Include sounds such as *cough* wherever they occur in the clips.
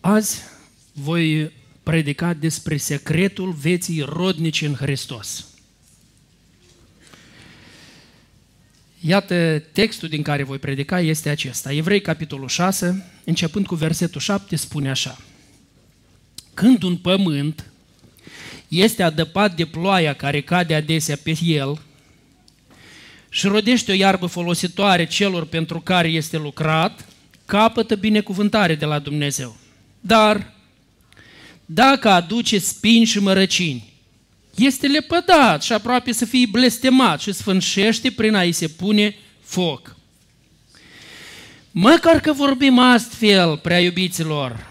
Azi voi predica despre secretul vieții rodnice în Hristos. Iată, textul din care voi predica este acesta. Evrei, capitolul 6, începând cu versetul 7, spune așa. Când un pământ este adăpat de ploaia care cade adesea pe el și rodește o iarbă folositoare celor pentru care este lucrat, capătă binecuvântare de la Dumnezeu. Dar dacă aduce spini și mărăcini, este lepădat și aproape să fie blestemat și sfânșește prin a-i se pune foc. Măcar că vorbim astfel, prea iubiților,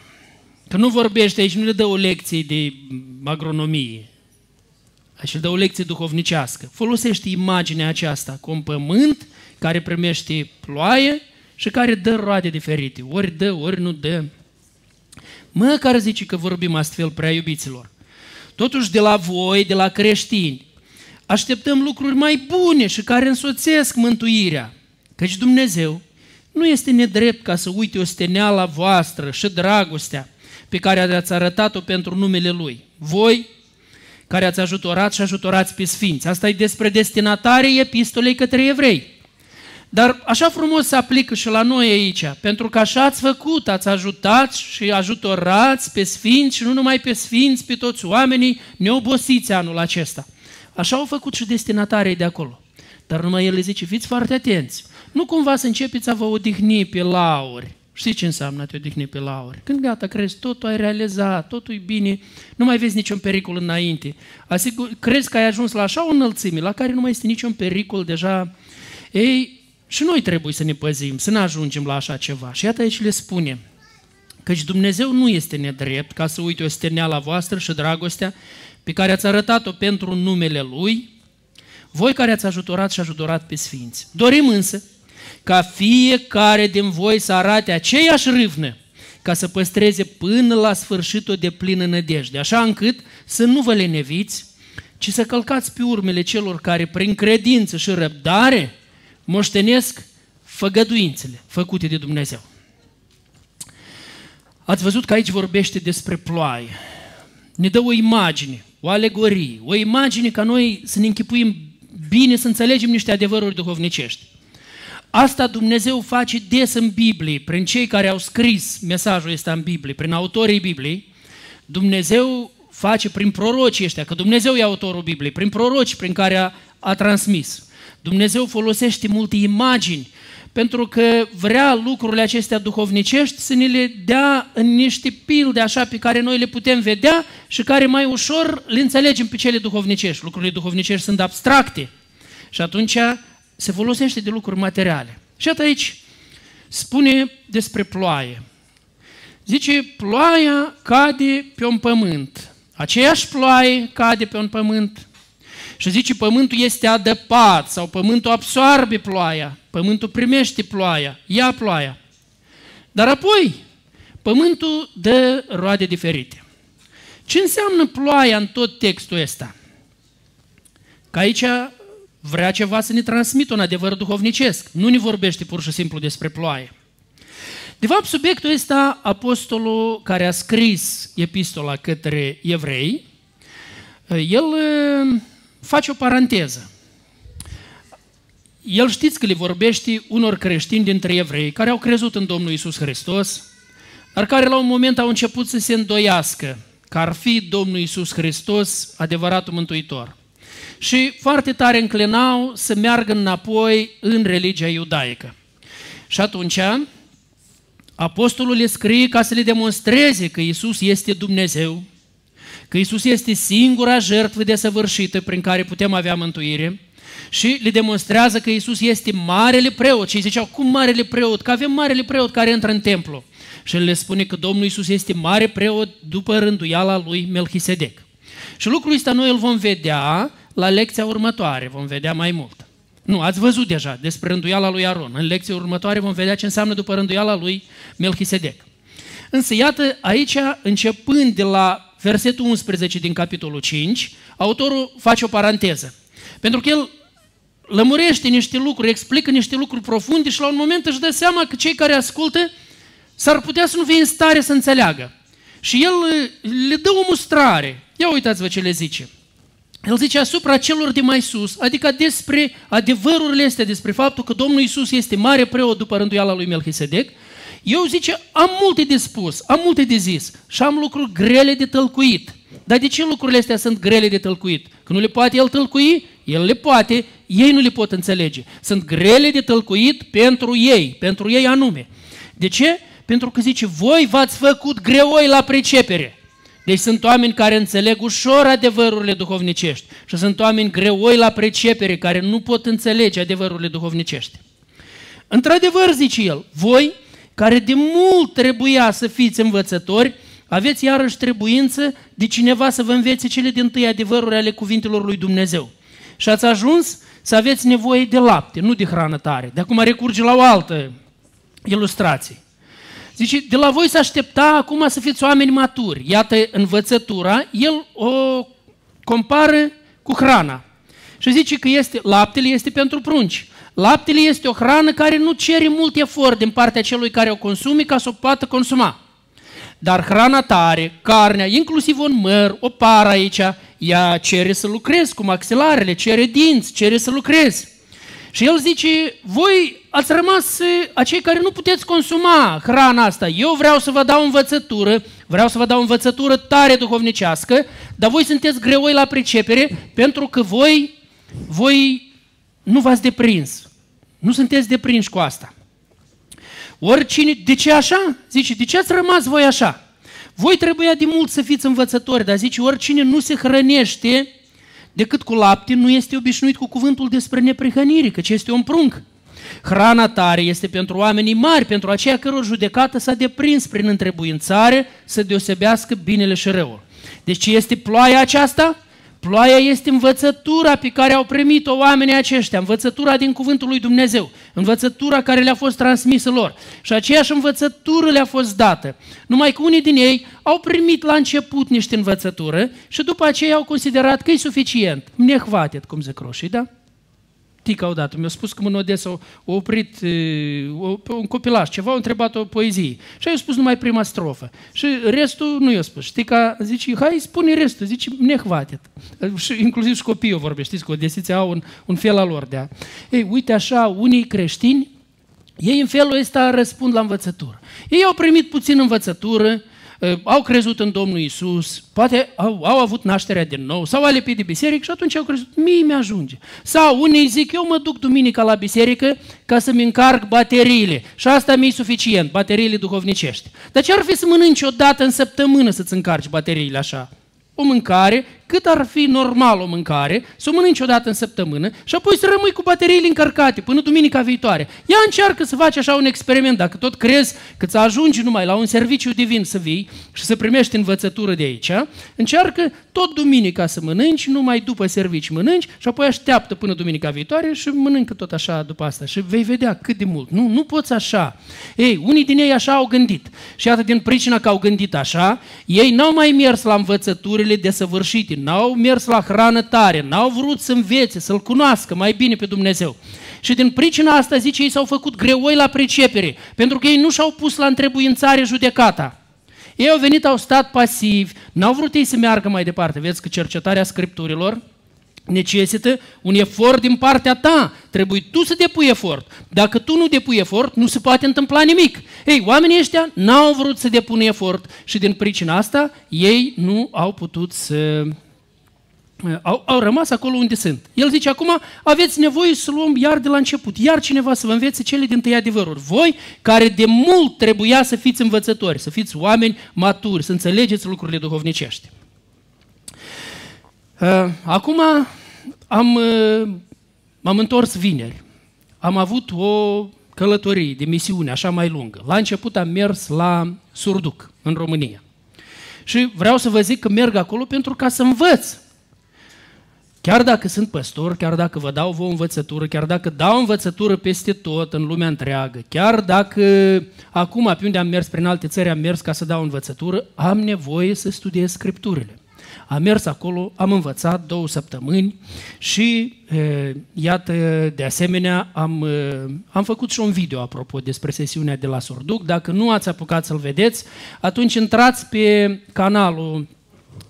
că nu vorbește aici, nu le dă o lecție de agronomie, aici le dă o lecție duhovnicească. Folosește imaginea aceasta cu un pământ care primește ploaie și care dă roade diferite. Ori dă, ori nu dă. Măcar zice că vorbim astfel, prea iubiților. Totuși de la voi, de la creștini, așteptăm lucruri mai bune și care însoțesc mântuirea. Căci Dumnezeu nu este nedrept ca să uite osteneala voastră și dragostea pe care ați arătat-o pentru numele Lui. Voi, care ați ajutorat și ajutorați pe Sfinți. Asta e despre destinatarii epistolei către evrei. Dar așa frumos se aplică și la noi aici, pentru că așa ați făcut, ați ajutat și ajutorați pe sfinți și nu numai pe sfinți, pe toți oamenii neobosiți anul acesta. Așa au făcut și destinatarii de acolo. Dar numai el le zice, fiți foarte atenți, nu cumva să începeți a vă odihni pe lauri. Știi ce înseamnă a te odihni pe lauri? Când gata, crezi, totul ai realizat, totul e bine, nu mai vezi niciun pericol înainte. Asigur, crezi că ai ajuns la așa o înălțime la care nu mai este niciun pericol deja. Ei, și noi trebuie să ne păzim, să ne ajungem la așa ceva. Și iată aici le spune, căci Dumnezeu nu este nedrept ca să uite o steneala voastră și dragostea pe care ați arătat-o pentru numele Lui, voi care ați ajutorat și ajutorat pe Sfinți. Dorim însă ca fiecare din voi să arate aceeași râvnă ca să păstreze până la sfârșit o de plină nădejde, așa încât să nu vă leneviți, ci să călcați pe urmele celor care prin credință și răbdare moștenesc făgăduințele făcute de Dumnezeu. Ați văzut că aici vorbește despre ploaie. Ne dă o imagine, o alegorie, o imagine ca noi să ne închipuim bine, să înțelegem niște adevăruri duhovnicești. Asta Dumnezeu face des în Biblie, prin cei care au scris mesajul ăsta în Biblie, prin autorii Bibliei. Dumnezeu face prin prorocii ăștia, că Dumnezeu e autorul Bibliei, prin proroci prin care a, a transmis. Dumnezeu folosește multe imagini pentru că vrea lucrurile acestea duhovnicești să ne le dea în niște pilde așa pe care noi le putem vedea și care mai ușor le înțelegem pe cele duhovnicești. Lucrurile duhovnicești sunt abstracte și atunci se folosește de lucruri materiale. Și atât aici spune despre ploaie. Zice, ploaia cade pe un pământ. Aceeași ploaie cade pe un pământ și zice, pământul este adăpat sau pământul absoarbe ploaia, pământul primește ploaia, ia ploaia. Dar apoi, pământul dă roade diferite. Ce înseamnă ploaia în tot textul ăsta? Că aici vrea ceva să ne transmită un adevăr duhovnicesc. Nu ne vorbește pur și simplu despre ploaie. De fapt, subiectul ăsta, apostolul care a scris epistola către evrei, el face o paranteză. El știți că le vorbește unor creștini dintre evrei care au crezut în Domnul Isus Hristos, dar care la un moment au început să se îndoiască că ar fi Domnul Isus Hristos adevăratul Mântuitor. Și foarte tare înclinau să meargă înapoi în religia iudaică. Și atunci, apostolul le scrie ca să le demonstreze că Isus este Dumnezeu, că Isus este singura jertfă desăvârșită prin care putem avea mântuire și le demonstrează că Isus este marele preot. Și ziceau, cum marele preot? Că avem marele preot care intră în templu. Și le spune că Domnul Isus este mare preot după rânduiala lui Melchisedec. Și lucrul ăsta noi îl vom vedea la lecția următoare, vom vedea mai mult. Nu, ați văzut deja despre rânduiala lui Aron. În lecția următoare vom vedea ce înseamnă după rânduiala lui Melchisedec. Însă, iată, aici, începând de la versetul 11 din capitolul 5, autorul face o paranteză. Pentru că el lămurește niște lucruri, explică niște lucruri profunde și la un moment își dă seama că cei care ascultă s-ar putea să nu fie în stare să înțeleagă. Și el uh, le dă o mustrare. Ia uitați-vă ce le zice. El zice asupra celor de mai sus, adică despre adevărurile astea, despre faptul că Domnul Isus este mare preot după rânduiala lui Melchisedec, eu zice, am multe de spus, am multe de zis și am lucruri grele de tălcuit. Dar de ce lucrurile astea sunt grele de tălcuit? Că nu le poate el tălcui? El le poate, ei nu le pot înțelege. Sunt grele de tălcuit pentru ei, pentru ei anume. De ce? Pentru că zice, voi v-ați făcut greoi la pricepere. Deci sunt oameni care înțeleg ușor adevărurile duhovnicești și sunt oameni greoi la pricepere care nu pot înțelege adevărurile duhovnicești. Într-adevăr, zice el, voi care de mult trebuia să fiți învățători, aveți iarăși trebuință de cineva să vă învețe cele din tâi adevăruri ale cuvintelor lui Dumnezeu. Și ați ajuns să aveți nevoie de lapte, nu de hrană tare. De acum recurge la o altă ilustrație. Zice, de la voi să aștepta acum să fiți oameni maturi. Iată învățătura, el o compară cu hrana. Și zice că este, laptele este pentru prunci. Laptele este o hrană care nu cere mult efort din partea celui care o consumi ca să o poată consuma. Dar hrana tare, carnea, inclusiv un măr, o pară aici, ea cere să lucrezi cu maxilarele, cere dinți, cere să lucrezi. Și el zice, voi ați rămas acei care nu puteți consuma hrana asta. Eu vreau să vă dau învățătură, vreau să vă dau învățătură tare duhovnicească, dar voi sunteți greoi la pricepere pentru că voi, voi nu v-ați deprins. Nu sunteți deprinși cu asta. Oricine, de ce așa? Zice, de ce ați rămas voi așa? Voi trebuia de mult să fiți învățători, dar zice, oricine nu se hrănește decât cu lapte, nu este obișnuit cu cuvântul despre neprihănire, căci este un prunc. Hrana tare este pentru oamenii mari, pentru aceia căror judecată s-a deprins prin întrebuințare să deosebească binele și răul. Deci ce este ploaia aceasta? Ploaia este învățătura pe care au primit-o oamenii aceștia, învățătura din cuvântul lui Dumnezeu, învățătura care le-a fost transmisă lor. Și aceeași învățătură le-a fost dată. Numai că unii din ei au primit la început niște învățătură și după aceea au considerat că e suficient. Nehvatet, cum zic roșii, da? Tica odată, mi-a spus că în Odessa a oprit un copilaș, ceva, a întrebat o poezie. Și a spus numai prima strofă. Și restul nu i-a spus. Știi că zice, hai spune restul, zice, nehvatet. *laughs* Și inclusiv și copiii vorbește, știți că odesiții au un, un fel al lor de a. Ei, uite așa, unii creștini, ei în felul ăsta răspund la învățătură. Ei au primit puțin învățătură, Ă, au crezut în Domnul Isus, poate au, au avut nașterea din nou, sau au lepit de biserică și atunci au crezut, mie mi-ajunge. Sau unii zic, eu mă duc duminica la biserică ca să-mi încarc bateriile și asta mi-e suficient, bateriile duhovnicești. Dar ce ar fi să mănânci o dată în săptămână să-ți încarci bateriile așa? o mâncare, cât ar fi normal o mâncare, să o mănânci o dată în săptămână și apoi să rămâi cu bateriile încărcate până duminica viitoare. Ia încearcă să faci așa un experiment, dacă tot crezi că ți ajungi numai la un serviciu divin să vii și să primești învățătură de aici, încearcă tot duminica să mănânci, numai după servici mănânci și apoi așteaptă până duminica viitoare și mănâncă tot așa după asta și vei vedea cât de mult. Nu, nu poți așa. Ei, unii din ei așa au gândit și atât din pricina că au gândit așa, ei n-au mai mers la învățăturile lucrurile desăvârșite, n-au mers la hrană tare, n-au vrut să învețe, să-L cunoască mai bine pe Dumnezeu. Și din pricina asta, zice, ei s-au făcut greoi la pricepere, pentru că ei nu și-au pus la întrebuințare judecata. Ei au venit, au stat pasivi, n-au vrut ei să meargă mai departe. Vezi că cercetarea Scripturilor necesită un efort din partea ta. Trebuie tu să depui efort. Dacă tu nu depui efort, nu se poate întâmpla nimic. Ei, oamenii ăștia n-au vrut să depună efort și din pricina asta ei nu au putut să... Au, au rămas acolo unde sunt. El zice, acum aveți nevoie să luăm iar de la început, iar cineva să vă învețe cele din tăi adevăruri. Voi, care de mult trebuia să fiți învățători, să fiți oameni maturi, să înțelegeți lucrurile duhovnicești. Uh, acum am, uh, m-am întors vineri. Am avut o călătorie de misiune așa mai lungă. La început am mers la Surduc, în România. Și vreau să vă zic că merg acolo pentru ca să învăț. Chiar dacă sunt păstor, chiar dacă vă dau vă învățătură, chiar dacă dau învățătură peste tot, în lumea întreagă, chiar dacă acum, pe unde am mers, prin alte țări, am mers ca să dau învățătură, am nevoie să studiez Scripturile. Am mers acolo, am învățat două săptămâni și iată, de asemenea, am, am făcut și un video apropo despre sesiunea de la Sorduc. Dacă nu ați apucat să-l vedeți, atunci intrați pe canalul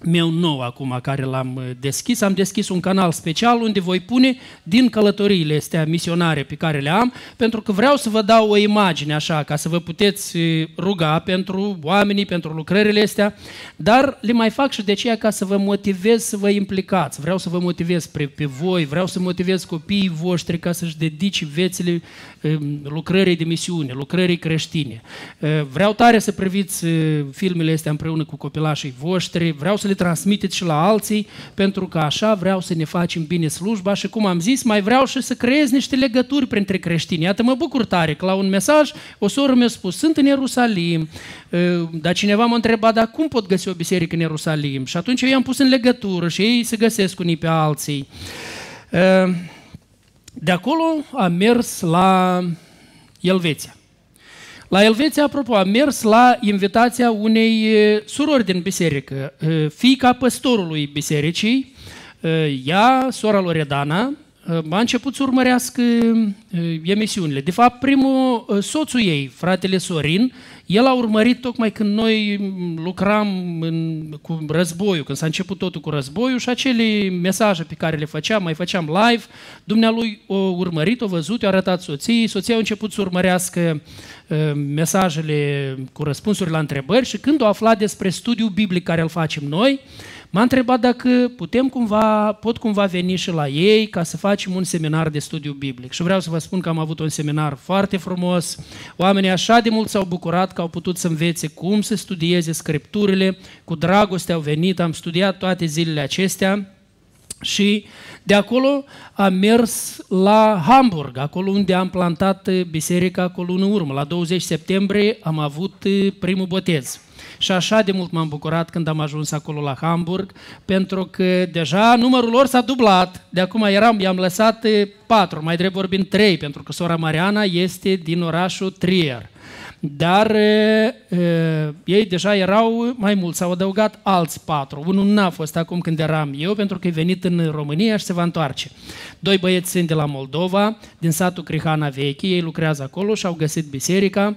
meu nou acum care l-am uh, deschis. Am deschis un canal special unde voi pune din călătoriile astea misionare pe care le am, pentru că vreau să vă dau o imagine așa, ca să vă puteți uh, ruga pentru oamenii, pentru lucrările astea, dar le mai fac și de aceea ca să vă motivez să vă implicați. Vreau să vă motivez pe, pe voi, vreau să motivez copiii voștri ca să-și dedice viețile um, lucrării de misiune, lucrării creștine. Uh, vreau tare să priviți filmele astea împreună cu copilașii voștri, vreau să le transmiteți și la alții, pentru că așa vreau să ne facem bine slujba și, cum am zis, mai vreau și să creez niște legături printre creștini. Iată, mă bucur tare că la un mesaj o soră mi-a spus, sunt în Ierusalim, ă, dar cineva m-a întrebat, dar cum pot găsi o biserică în Ierusalim? Și atunci eu i-am pus în legătură și ei se găsesc unii pe alții. Ă, de acolo am mers la Elveția. La Elveția, apropo, am mers la invitația unei surori din biserică, fiica păstorului bisericii, ea, sora Loredana, a început să urmărească emisiunile. De fapt, primul, soțul ei, fratele Sorin, el a urmărit tocmai când noi lucram în, cu războiul, când s-a început totul cu războiul și acele mesaje pe care le făceam, mai făceam live, dumnealui o urmărit, o văzut, i-a arătat soției, soția a început să urmărească uh, mesajele cu răspunsuri la întrebări și când o aflat despre studiul biblic care îl facem noi, M-a întrebat dacă putem cumva, pot cumva veni și la ei ca să facem un seminar de studiu biblic. Și vreau să vă spun că am avut un seminar foarte frumos. Oamenii așa de mult s-au bucurat că au putut să învețe cum să studieze scripturile. Cu dragoste au venit, am studiat toate zilele acestea. Și de acolo am mers la Hamburg, acolo unde am plantat biserica acolo în urmă. La 20 septembrie am avut primul botez. Și așa de mult m-am bucurat când am ajuns acolo la Hamburg, pentru că deja numărul lor s-a dublat. De acum eram, i-am lăsat patru, mai drept vorbind trei, pentru că sora Mariana este din orașul Trier. Dar e, ei deja erau mai mulți, s-au adăugat alți patru. Unul n-a fost acum când eram eu, pentru că e venit în România și se va întoarce. Doi băieți sunt de la Moldova, din satul Crihana Vechi, ei lucrează acolo și au găsit biserica.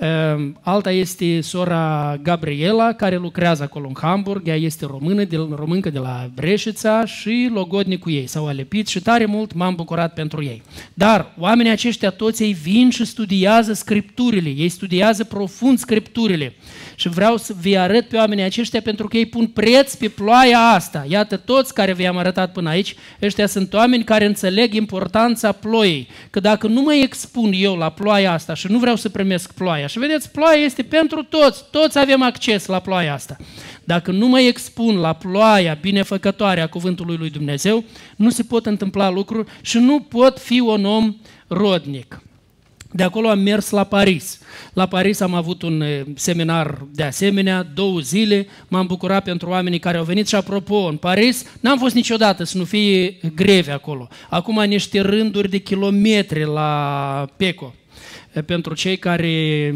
Ehm, alta este sora Gabriela, care lucrează acolo în Hamburg, ea este română, de, româncă de la Breșița și logodnic cu ei. S-au alepit și tare mult m-am bucurat pentru ei. Dar oamenii aceștia toți ei vin și studiază scripturile, ei studiază profund scripturile. Și vreau să vi arăt pe oamenii aceștia pentru că ei pun preț pe ploaia asta. Iată, toți care vi-am arătat până aici, ăștia sunt oameni care înțeleg importanța ploii. Că dacă nu mă expun eu la ploaia asta și nu vreau să primesc ploaia, și vedeți, ploaia este pentru toți, toți avem acces la ploaia asta. Dacă nu mă expun la ploaia binefăcătoare a cuvântului lui Dumnezeu, nu se pot întâmpla lucruri și nu pot fi un om rodnic. De acolo am mers la Paris. La Paris am avut un eh, seminar de asemenea, două zile, m-am bucurat pentru oamenii care au venit și apropo, în Paris n-am fost niciodată să nu fie greve acolo. Acum niște rânduri de kilometri la Peco. Eh, pentru cei care eh,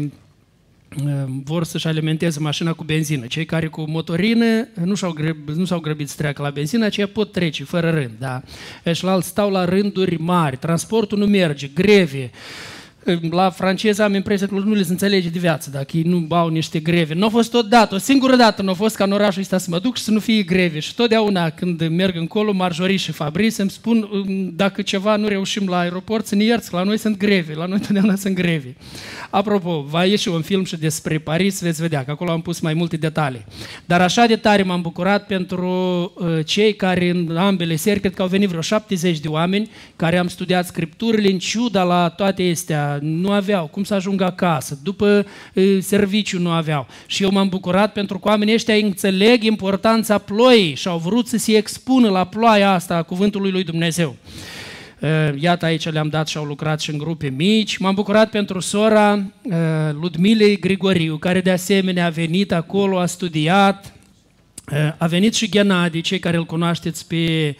vor să-și alimenteze mașina cu benzină. Cei care cu motorină nu, s-au grăb, nu s-au grăbit să treacă la benzină, aceia pot trece fără rând. Da? Și la alt stau la rânduri mari, transportul nu merge, greve, la franceză am impresia că nu le înțelege de viață dacă ei nu bau niște greve. Nu a fost odată, o singură dată nu a fost ca în orașul ăsta să mă duc și să nu fie greve. Și totdeauna când merg încolo, Marjorie și Fabrice îmi spun um, dacă ceva nu reușim la aeroport să ne ierți, la noi sunt greve, la noi totdeauna sunt greve. Apropo, va ieși un film și despre Paris, veți vedea că acolo am pus mai multe detalii. Dar așa de tare m-am bucurat pentru uh, cei care în ambele seri, cred că au venit vreo 70 de oameni care am studiat scripturile în ciuda la toate astea nu aveau cum să ajungă acasă, după e, serviciu nu aveau. Și eu m-am bucurat pentru că oamenii ăștia înțeleg importanța ploii și au vrut să se expună la ploaia asta a cuvântului lui Dumnezeu. Iată aici le-am dat și au lucrat și în grupe mici. M-am bucurat pentru sora Ludmilei Grigoriu, care de asemenea a venit acolo, a studiat, Eh, a venit și Ghenadi, cei care îl cunoașteți pe eh,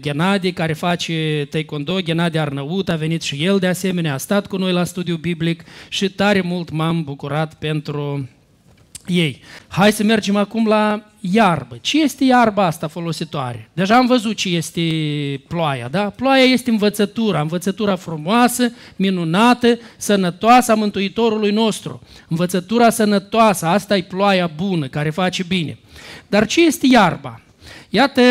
Ghenadi, care face taekwondo, Ghenadi Arnăut, a venit și el de asemenea, a stat cu noi la studiu biblic și tare mult m-am bucurat pentru ei. Hai să mergem acum la iarbă. Ce este iarba asta folositoare? Deja am văzut ce este ploaia, da? Ploaia este învățătura, învățătura frumoasă, minunată, sănătoasă a Mântuitorului nostru. Învățătura sănătoasă, asta e ploaia bună, care face bine. Dar ce este iarba? Iată,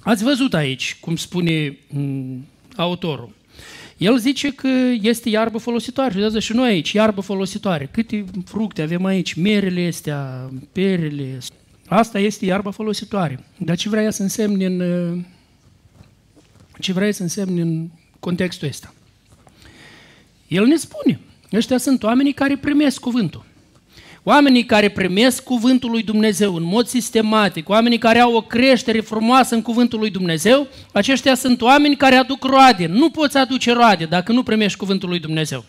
ați văzut aici, cum spune mm, autorul. El zice că este iarbă folositoare. Vedeți și noi aici, iarbă folositoare. Câte fructe avem aici, merele astea, perele. Asta este iarbă folositoare. Dar ce vrea să însemne în, ce vrea să însemne în contextul ăsta? El ne spune, ăștia sunt oamenii care primesc cuvântul. Oamenii care primesc cuvântul lui Dumnezeu în mod sistematic, oamenii care au o creștere frumoasă în cuvântul lui Dumnezeu, aceștia sunt oameni care aduc roade. Nu poți aduce roade dacă nu primești cuvântul lui Dumnezeu.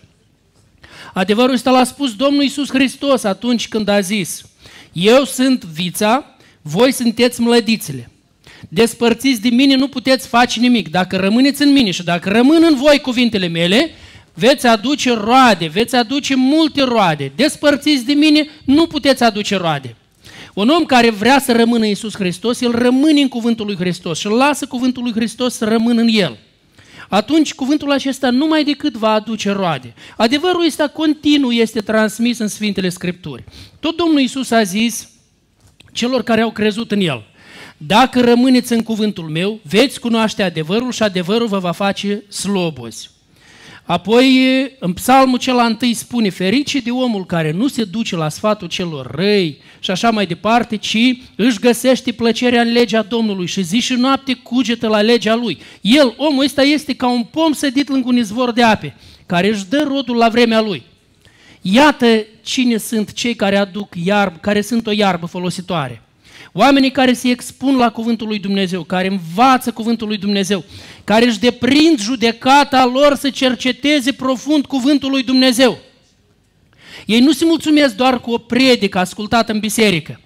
Adevărul ăsta l-a spus Domnul Iisus Hristos atunci când a zis, Eu sunt vița, voi sunteți mlădițele. Despărțiți de mine nu puteți face nimic. Dacă rămâneți în mine și dacă rămân în voi cuvintele mele, veți aduce roade, veți aduce multe roade. Despărțiți de mine, nu puteți aduce roade. Un om care vrea să rămână în Iisus Hristos, el rămâne în cuvântul lui Hristos și îl lasă cuvântul lui Hristos să rămână în el. Atunci cuvântul acesta numai decât va aduce roade. Adevărul ăsta continuu este transmis în Sfintele Scripturi. Tot Domnul Iisus a zis celor care au crezut în El, dacă rămâneți în cuvântul meu, veți cunoaște adevărul și adevărul vă va face slobozi. Apoi, în psalmul cel întâi spune, ferice de omul care nu se duce la sfatul celor răi și așa mai departe, ci își găsește plăcerea în legea Domnului și zi și noapte cugetă la legea lui. El, omul ăsta, este ca un pom sădit lângă un izvor de ape, care își dă rodul la vremea lui. Iată cine sunt cei care aduc iarbă, care sunt o iarbă folositoare. Oamenii care se expun la cuvântul lui Dumnezeu, care învață cuvântul lui Dumnezeu, care își deprind judecata lor să cerceteze profund cuvântul lui Dumnezeu. Ei nu se mulțumesc doar cu o predică ascultată în biserică.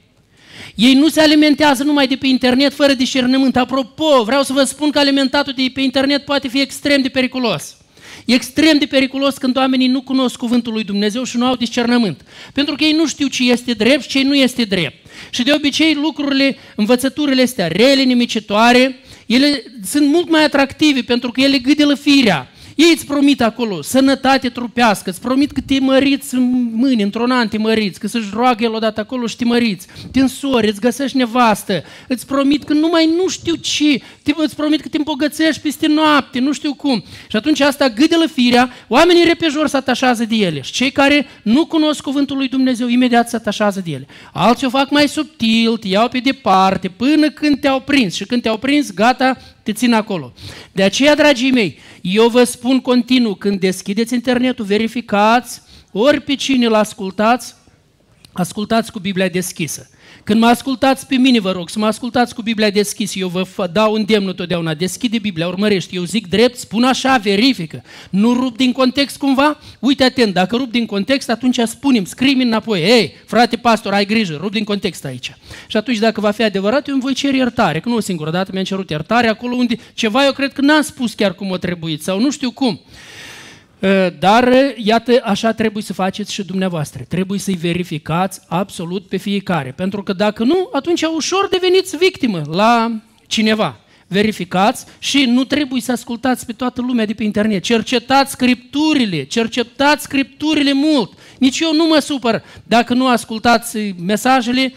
Ei nu se alimentează numai de pe internet fără discernământ. Apropo, vreau să vă spun că alimentatul de pe internet poate fi extrem de periculos. E extrem de periculos când oamenii nu cunosc cuvântul lui Dumnezeu și nu au discernământ. Pentru că ei nu știu ce este drept și ce nu este drept. Și de obicei lucrurile, învățăturile astea rele, nimicitoare, ele sunt mult mai atractive pentru că ele gâdilă firea. Ei îți promit acolo sănătate trupească, îți promit că te măriți în mâini, într-un an te măriți, că să-și roagă el odată acolo și te măriți, te însori, îți găsești nevastă, îți promit că numai nu știu ce, te, îți promit că te îmbogățești peste noapte, nu știu cum. Și atunci asta gâdelă firea, oamenii repejor se atașează de ele și cei care nu cunosc cuvântul lui Dumnezeu imediat se atașează de ele. Alții o fac mai subtil, te iau pe departe, până când te-au prins și când te-au prins, gata, te țin acolo. De aceea, dragii mei, eu vă spun continuu, când deschideți internetul, verificați, ori pe cine îl ascultați, ascultați cu Biblia deschisă. Când mă ascultați pe mine, vă rog, să mă ascultați cu Biblia deschisă, eu vă dau îndemnul totdeauna, deschide Biblia, urmărește, eu zic drept, spun așa, verifică, nu rup din context cumva? Uite atent, dacă rup din context, atunci spunem, scrie înapoi, ei, frate pastor, ai grijă, rup din context aici. Și atunci, dacă va fi adevărat, eu îmi voi cere iertare, că nu o singură dată mi-am cerut iertare, acolo unde ceva eu cred că n-am spus chiar cum o trebuit, sau nu știu cum. Ă, dar, iată, așa trebuie să faceți și dumneavoastră. Trebuie să-i verificați absolut pe fiecare. Pentru că dacă nu, atunci ușor deveniți victimă la cineva. Verificați și nu trebuie să ascultați pe toată lumea de pe internet. Cercetați scripturile, cercetați scripturile mult. Nici eu nu mă supăr dacă nu ascultați mesajele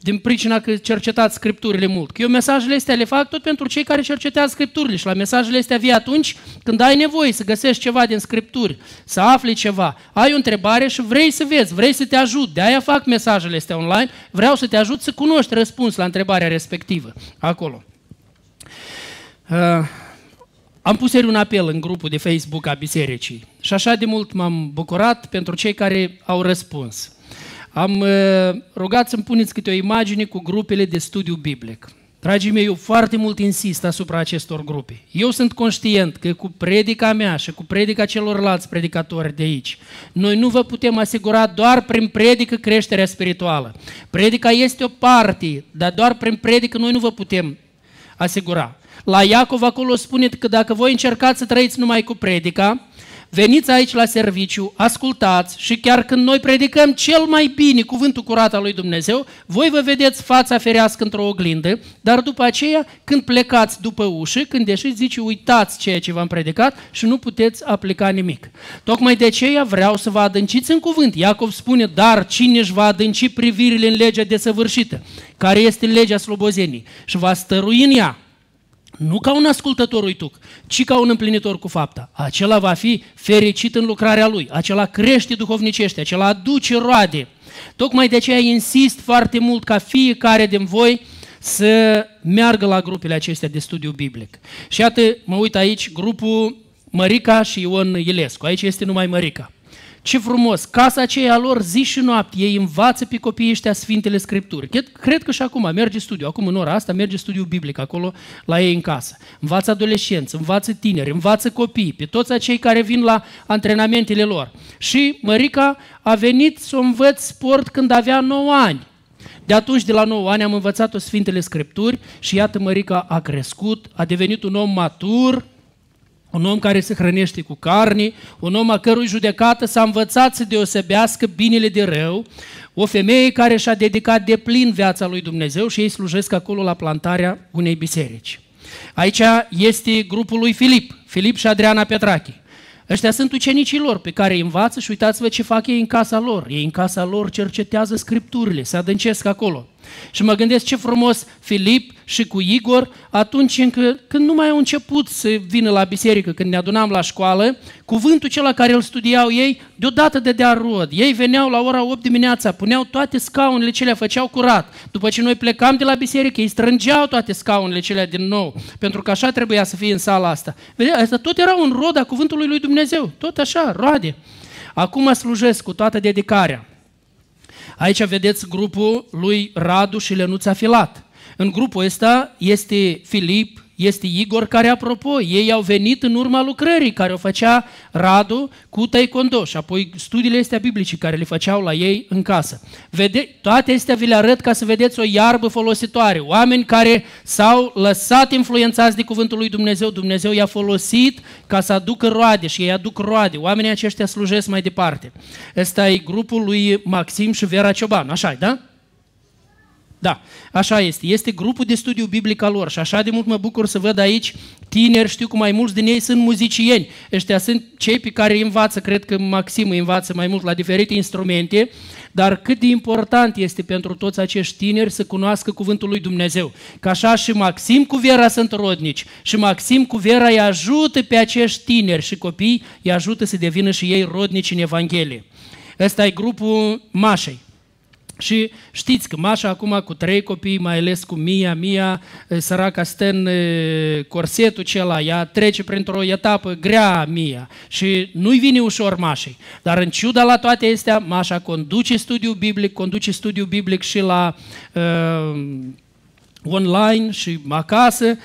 din pricina că cercetați scripturile mult. Că eu mesajele astea le fac tot pentru cei care cercetează scripturile și la mesajele astea vii atunci când ai nevoie să găsești ceva din scripturi, să afli ceva. Ai o întrebare și vrei să vezi, vrei să te ajut. De aia fac mesajele astea online, vreau să te ajut să cunoști răspuns la întrebarea respectivă acolo. Uh, am pus un apel în grupul de Facebook a bisericii și așa de mult m-am bucurat pentru cei care au răspuns. Am uh, rugat să-mi puneți câte o imagine cu grupele de studiu biblic. Dragii mei, eu foarte mult insist asupra acestor grupe. Eu sunt conștient că cu predica mea și cu predica celorlalți predicatori de aici, noi nu vă putem asigura doar prin predică creșterea spirituală. Predica este o parte, dar doar prin predică noi nu vă putem asigura. La Iacov acolo spune că dacă voi încercați să trăiți numai cu predica, veniți aici la serviciu, ascultați și chiar când noi predicăm cel mai bine cuvântul curat al lui Dumnezeu, voi vă vedeți fața ferească într-o oglindă, dar după aceea, când plecați după ușă, când ieșiți, zice, uitați ceea ce v-am predicat și nu puteți aplica nimic. Tocmai de aceea vreau să vă adânciți în cuvânt. Iacov spune, dar cine își va adânci privirile în legea desăvârșită, care este legea slobozenii, și va stărui în ea, nu ca un ascultător uituc, ci ca un împlinitor cu fapta. Acela va fi fericit în lucrarea lui, acela crește duhovnicește, acela aduce roade. Tocmai de aceea insist foarte mult ca fiecare din voi să meargă la grupele acestea de studiu biblic. Și iată, mă uit aici, grupul Mărica și Ion Ilescu. Aici este numai Mărica. Ce frumos! Casa aceea lor zi și noapte, ei învață pe copiii ăștia Sfintele Scripturi. Cred, cred că și acum merge studiu, acum în ora asta merge studiu biblic acolo la ei în casă. Învață adolescenți, învață tineri, învață copii, pe toți acei care vin la antrenamentele lor. Și Mărica a venit să o învăț sport când avea 9 ani. De atunci, de la 9 ani, am învățat-o Sfintele Scripturi și iată Mărica a crescut, a devenit un om matur, un om care se hrănește cu carne, un om a cărui judecată s-a învățat să deosebească binele de rău, o femeie care și-a dedicat de plin viața lui Dumnezeu și ei slujesc acolo la plantarea unei biserici. Aici este grupul lui Filip, Filip și Adriana Petrache. Ăștia sunt ucenicii lor pe care îi învață și uitați-vă ce fac ei în casa lor. Ei în casa lor cercetează scripturile, se adâncesc acolo. Și mă gândesc ce frumos Filip și cu Igor, atunci încă, când nu mai au început să vină la biserică, când ne adunam la școală, cuvântul cel care îl studiau ei, deodată dea rod. Ei veneau la ora 8 dimineața, puneau toate scaunele cele, făceau curat. După ce noi plecam de la biserică, ei strângeau toate scaunele cele din nou, pentru că așa trebuia să fie în sala asta. Vedea, asta tot era un rod a cuvântului lui Dumnezeu, tot așa, roade. Acum slujesc cu toată dedicarea. Aici vedeți grupul lui Radu și Lenuța Filat. În grupul ăsta este Filip, este Igor, care, apropo, ei au venit în urma lucrării care o făcea Radu cu taekwondo și apoi studiile astea biblice care le făceau la ei în casă. Vede, toate astea vi le arăt ca să vedeți o iarbă folositoare. Oameni care s-au lăsat influențați de cuvântul lui Dumnezeu. Dumnezeu i-a folosit ca să aducă roade și ei aduc roade. Oamenii aceștia slujesc mai departe. Ăsta e grupul lui Maxim și Vera Cioban. așa da? Da, așa este. Este grupul de studiu biblic al lor și așa de mult mă bucur să văd aici tineri, știu că mai mulți din ei sunt muzicieni. Ăștia sunt cei pe care îi învață, cred că Maxim îi învață mai mult la diferite instrumente, dar cât de important este pentru toți acești tineri să cunoască cuvântul lui Dumnezeu. Că așa și Maxim cu Vera sunt rodnici și Maxim cu Vera îi ajută pe acești tineri și copii, îi ajută să devină și ei rodnici în Evanghelie. Ăsta e grupul Mașei. Și știți că Mașa acum cu trei copii, mai ales cu Mia, Mia, săraca stă în corsetul acela, ea trece printr-o etapă grea Mia și nu-i vine ușor Mașei. Dar în ciuda la toate astea, Mașa conduce studiul biblic, conduce studiul biblic și la uh, online și acasă.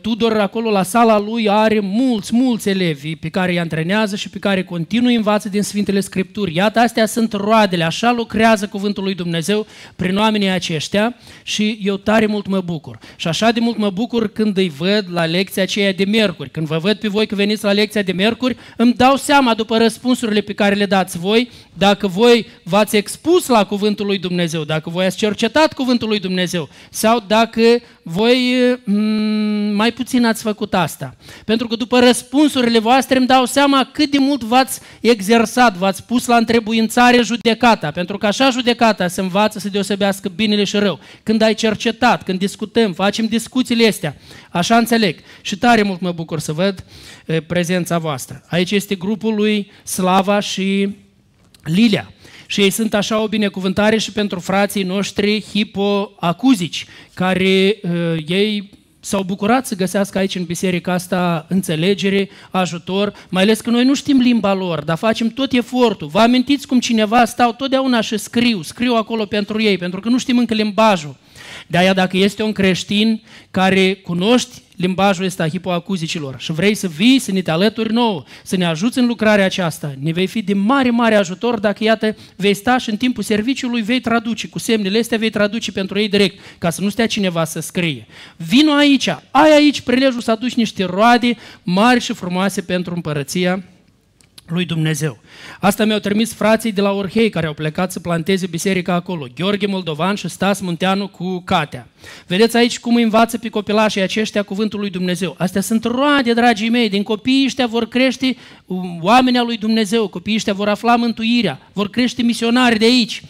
Tudor acolo la sala lui are mulți, mulți elevi pe care îi antrenează și pe care continuă învață din Sfintele Scripturi. Iată, astea sunt roadele, așa lucrează Cuvântul lui Dumnezeu prin oamenii aceștia și eu tare mult mă bucur. Și așa de mult mă bucur când îi văd la lecția aceea de miercuri. Când vă văd pe voi că veniți la lecția de miercuri, îmi dau seama după răspunsurile pe care le dați voi, dacă voi v-ați expus la Cuvântul lui Dumnezeu, dacă voi ați cercetat Cuvântul lui Dumnezeu sau dacă dacă voi mm, mai puțin ați făcut asta. Pentru că după răspunsurile voastre îmi dau seama cât de mult v-ați exersat, v-ați pus la întrebuințare judecata, pentru că așa judecata se învață să deosebească binele și rău. Când ai cercetat, când discutăm, facem discuțiile astea, așa înțeleg. Și tare mult mă bucur să văd prezența voastră. Aici este grupul lui Slava și Lilia. Și ei sunt așa o binecuvântare și pentru frații noștri hipoacuzici, care uh, ei s-au bucurat să găsească aici în biserica asta înțelegere, ajutor, mai ales că noi nu știm limba lor, dar facem tot efortul. Vă amintiți cum cineva stau totdeauna și scriu, scriu acolo pentru ei, pentru că nu știm încă limbajul. De aia dacă este un creștin care cunoști limbajul ăsta hipoacuzicilor și vrei să vii, să ne te alături nouă, să ne ajuți în lucrarea aceasta, ne vei fi de mare, mare ajutor dacă, iată, vei sta și în timpul serviciului vei traduce, cu semnele astea vei traduce pentru ei direct, ca să nu stea cineva să scrie. Vino aici, ai aici prilejul să aduci niște roade mari și frumoase pentru împărăția lui Dumnezeu. Asta mi-au trimis frații de la Orhei care au plecat să planteze biserica acolo. Gheorghe Moldovan și Stas Munteanu cu Catea. Vedeți aici cum învață pe copilașii aceștia cuvântul lui Dumnezeu. Astea sunt roade, dragii mei, din copiii ăștia vor crește oamenii lui Dumnezeu, copiii ăștia vor afla mântuirea, vor crește misionari de aici.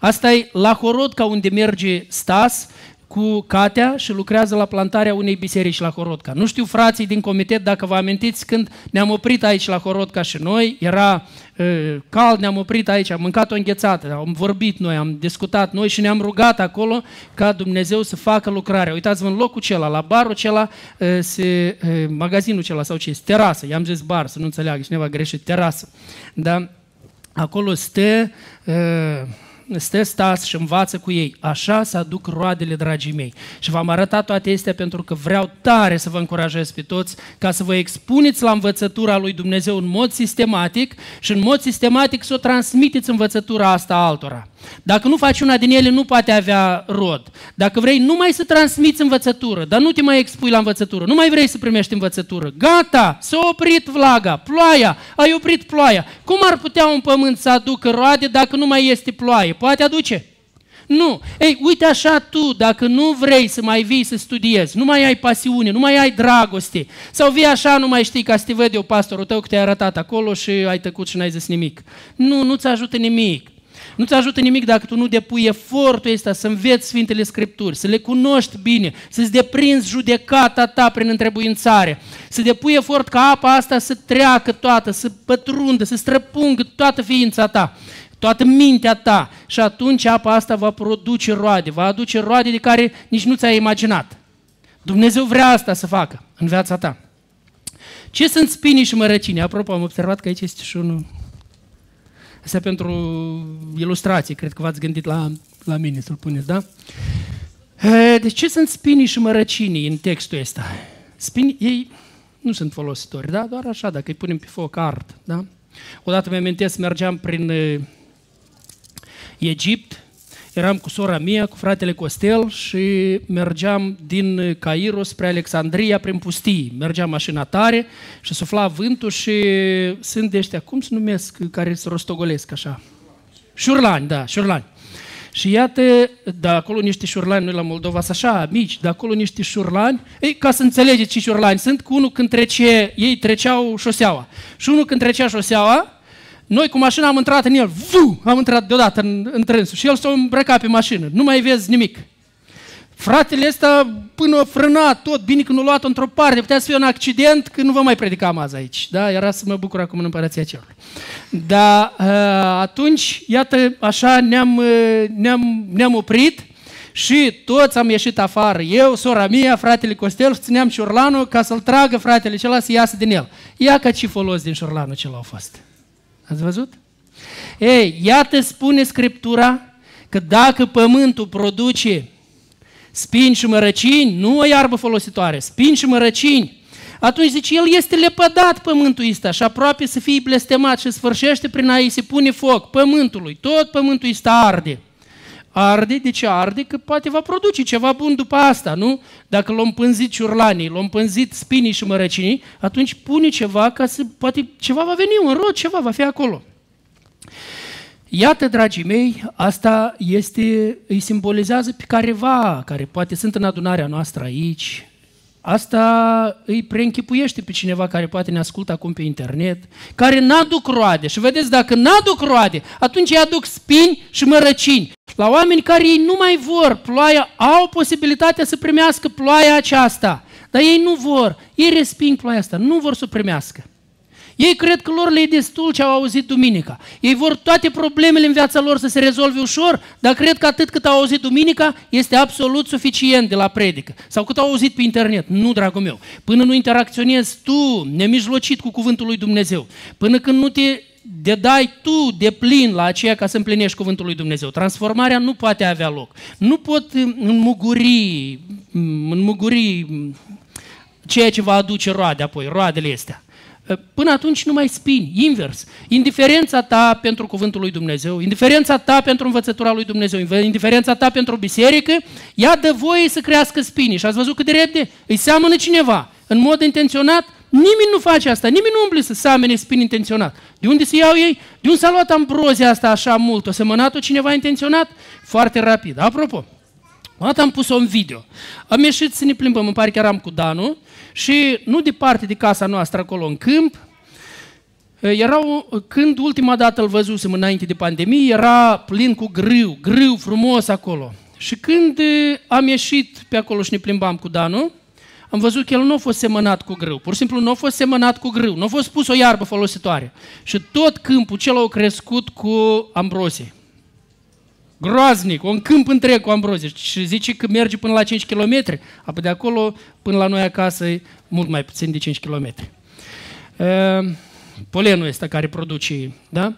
Asta e la Horodca unde merge Stas, cu Catea și lucrează la plantarea unei biserici la Horodca. Nu știu, frații din comitet, dacă vă amintiți, când ne-am oprit aici la Horodca și noi, era uh, cald, ne-am oprit aici, am mâncat o înghețată, am vorbit noi, am discutat noi și ne-am rugat acolo ca Dumnezeu să facă lucrarea. Uitați-vă în locul cela, la barul cela, uh, se, uh, magazinul cela sau ce este, terasă, i-am zis bar, să nu înțeleagă cineva greșit, terasă. Da? Acolo stă... Uh, stă stas și învață cu ei. Așa să aduc roadele, dragii mei. Și v-am arătat toate astea pentru că vreau tare să vă încurajez pe toți ca să vă expuneți la învățătura lui Dumnezeu în mod sistematic și în mod sistematic să o transmiteți învățătura asta altora. Dacă nu faci una din ele, nu poate avea rod. Dacă vrei numai să transmiți învățătură, dar nu te mai expui la învățătură, nu mai vrei să primești învățătură, gata, s-a oprit vlaga, ploaia, ai oprit ploaia. Cum ar putea un pământ să aducă roade dacă nu mai este ploaie? Poate aduce? Nu. Ei, uite așa tu, dacă nu vrei să mai vii să studiezi, nu mai ai pasiune, nu mai ai dragoste, sau vii așa, nu mai știi ca să te văd eu pastorul tău că te-ai arătat acolo și ai tăcut și n-ai zis nimic. Nu, nu-ți ajută nimic. Nu-ți ajută nimic dacă tu nu depui efortul ăsta să înveți Sfintele Scripturi, să le cunoști bine, să-ți deprinzi judecata ta prin întrebuințare, să depui efort ca apa asta să treacă toată, să pătrundă, să străpungă toată ființa ta toată mintea ta și atunci apa asta va produce roade, va aduce roade de care nici nu ți-ai imaginat. Dumnezeu vrea asta să facă în viața ta. Ce sunt spinii și mărăcini? Apropo, am observat că aici este și unul Asta pentru ilustrație, cred că v-ați gândit la, la mine să-l puneți, da? Deci ce sunt spinii și mărăcinii în textul ăsta? Spinii, ei nu sunt folositori, da? Doar așa, dacă îi punem pe foc ard, da? Odată mi-amintesc, mergeam prin Egipt eram cu sora mea, cu fratele Costel și mergeam din Cairo spre Alexandria prin pustii. Mergeam mașina tare și sufla vântul și sunt de ăștia, cum se numesc, care se rostogolesc așa? Șurlani, da, șurlani. Și iată, de acolo niște șurlani, noi la Moldova sunt așa mici, de acolo niște șurlani, ei, ca să înțelegeți ce șurlani sunt, cu unul când trece, ei treceau șoseaua. Și unul când trecea șoseaua, noi cu mașina am intrat în el, vu, am intrat deodată în, în trânsul și el s-a îmbrăcat pe mașină. Nu mai vezi nimic. Fratele ăsta până a frânat tot, bine că nu luat într-o parte, putea să fie un accident, că nu vă mai predicam azi aici. Da? Era să mă bucur acum în împărăția cerului. Dar uh, atunci, iată, așa ne-am, uh, ne-am, ne-am oprit și toți am ieșit afară. Eu, sora mea, fratele Costel, țineam șurlanul ca să-l tragă fratele celălalt să iasă din el. Ia ca ce folos din șurlanul acela a fost. Ați văzut? Ei, iată spune Scriptura că dacă pământul produce spini și mărăcini, nu o iarbă folositoare, spini și mărăcini, atunci zice, el este lepădat pământul ăsta și aproape să fie blestemat și sfârșește prin a se pune foc pământului. Tot pământul ăsta arde. Arde, de ce arde? Că poate va produce ceva bun după asta, nu? Dacă l-om pânzit ciurlanii, l-om pânzit spinii și mărăcinii, atunci pune ceva ca să, poate ceva va veni, un rod, ceva va fi acolo. Iată, dragii mei, asta este, îi simbolizează pe careva, care poate sunt în adunarea noastră aici, Asta îi preînchipuiește pe cineva care poate ne ascultă acum pe internet, care n-aduc roade. Și vedeți, dacă n-aduc roade, atunci îi aduc spini și mărăcini. La oameni care ei nu mai vor ploaia, au posibilitatea să primească ploaia aceasta. Dar ei nu vor, ei resping ploaia asta, nu vor să o primească. Ei cred că lor le e destul ce au auzit duminica. Ei vor toate problemele în viața lor să se rezolve ușor, dar cred că atât cât au auzit duminica este absolut suficient de la predică. Sau cât au auzit pe internet. Nu, dragul meu. Până nu interacționezi tu nemijlocit cu cuvântul lui Dumnezeu, până când nu te de dai tu de plin la aceea ca să împlinești cuvântul lui Dumnezeu. Transformarea nu poate avea loc. Nu pot înmuguri, înmuguri ceea ce va aduce roade apoi, roadele astea. Până atunci nu mai spini, invers. Indiferența ta pentru cuvântul lui Dumnezeu, indiferența ta pentru învățătura lui Dumnezeu, indiferența ta pentru biserică, ea dă voie să crească spini. Și ați văzut cât de repede îi seamănă cineva, în mod intenționat, Nimeni nu face asta, nimeni nu umble să samene spin intenționat. De unde se iau ei? De unde s-a luat ambrozia asta așa mult? O semănat-o cineva intenționat? Foarte rapid. Apropo, o dată am pus-o în video. Am ieșit să ne plimbăm, îmi pare că eram cu Danu și nu departe de casa noastră acolo în câmp, erau, când ultima dată îl văzusem înainte de pandemie, era plin cu grâu, grâu frumos acolo. Și când am ieșit pe acolo și ne plimbam cu Danu, am văzut că el nu a fost semănat cu grâu. Pur și simplu nu a fost semănat cu grâu. Nu a fost pus o iarbă folositoare. Și tot câmpul cel a crescut cu ambrozie. Groaznic, un câmp întreg cu ambrozie. Și zice că merge până la 5 km. Apoi de acolo până la noi acasă e mult mai puțin de 5 km. Uh, polenul ăsta care produce, da?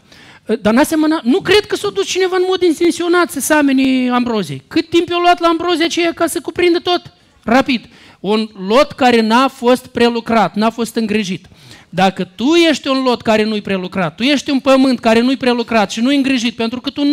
Dar n-a semănat, nu cred că s-a dus cineva în mod intenționat să samene ambrozii. Cât timp i-a luat la ambrozia aceea ca să cuprindă tot? Rapid. Un lot care n-a fost prelucrat, n-a fost îngrijit. Dacă tu ești un lot care nu-i prelucrat, tu ești un pământ care nu-i prelucrat și nu-i îngrijit, pentru că tu nu